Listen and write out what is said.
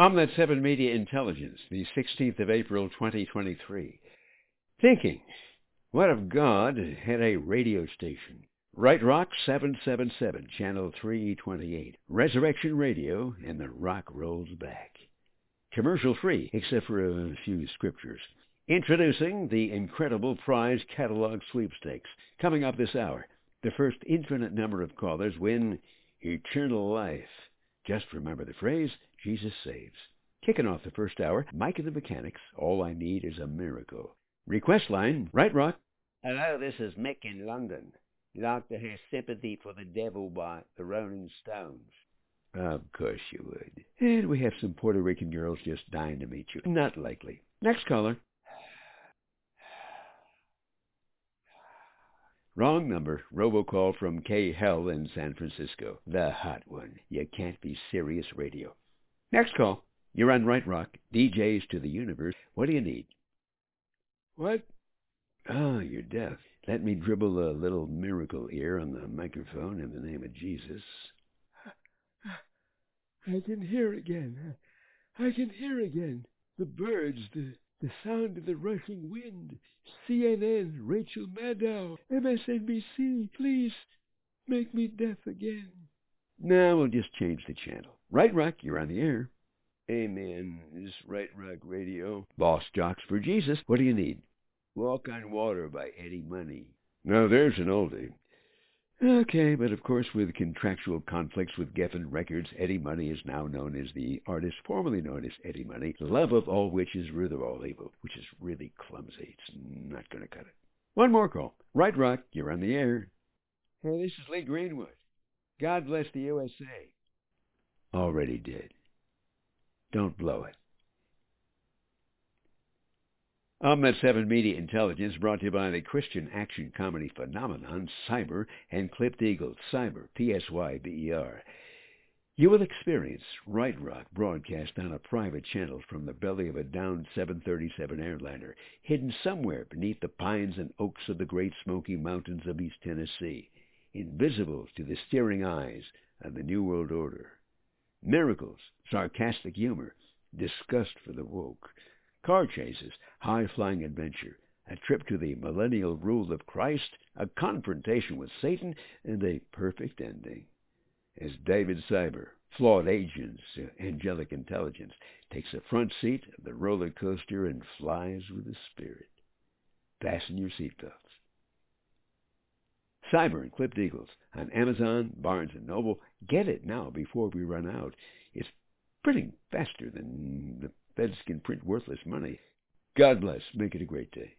Omnet 7 Media Intelligence, the 16th of April, 2023. Thinking, what if God had a radio station? Right Rock 777, Channel 328, Resurrection Radio, and the rock rolls back. Commercial free, except for a few scriptures. Introducing the incredible prize catalog sweepstakes. Coming up this hour, the first infinite number of callers win eternal life. Just remember the phrase, Jesus saves. Kicking off the first hour, Mike and the Mechanics, All I Need is a Miracle. Request line, Right Rock. Hello, this is Mick in London. Like to hear Sympathy for the Devil by the Rolling Stones. Of course you would. And we have some Puerto Rican girls just dying to meet you. Not likely. Next caller. Wrong number. Robocall from K Hell in San Francisco. The hot one. You can't be serious radio. Next call. You're on Right Rock. DJs to the universe. What do you need? What? Oh, you're deaf. Let me dribble a little miracle ear on the microphone in the name of Jesus. I can hear again. I can hear again. The birds, the, the sound of the rushing wind. CNN, Rachel Maddow, MSNBC, please make me deaf again. Now we'll just change the channel. Right Rock, you're on the air. Amen. This is Right Rock Radio. Boss Jocks for Jesus. What do you need? Walk on Water by Eddie Money. Now there's an oldie. Okay, but of course with contractual conflicts with Geffen Records, Eddie Money is now known as the artist formerly known as Eddie Money, the love of all witches, root of all evil, which is really clumsy. It's not going to cut it. One more call. Right Rock, you're on the air. Hey, this is Lee Greenwood. God bless the USA. Already did. Don't blow it. Omnet 7 Media Intelligence brought to you by the Christian action comedy phenomenon Psyber, and Clipped Eagle. Psyber, P-S-Y-B-E-R. You will experience Right Rock broadcast on a private channel from the belly of a downed 737 airliner, hidden somewhere beneath the pines and oaks of the Great Smoky Mountains of East Tennessee, invisible to the steering eyes of the New World Order. Miracles, sarcastic humor, disgust for the woke, car chases, high-flying adventure, a trip to the millennial rule of Christ, a confrontation with Satan, and a perfect ending. As David Psyber, flawed agent's angelic intelligence, takes a front seat of the roller coaster and flies with the Spirit. Fasten your seatbelts. Psyber and Clipped Eagles on Amazon, Barnes & Noble. Get it now before we run out. It's printing faster than the Feds can print worthless money. God bless. Make it a great day.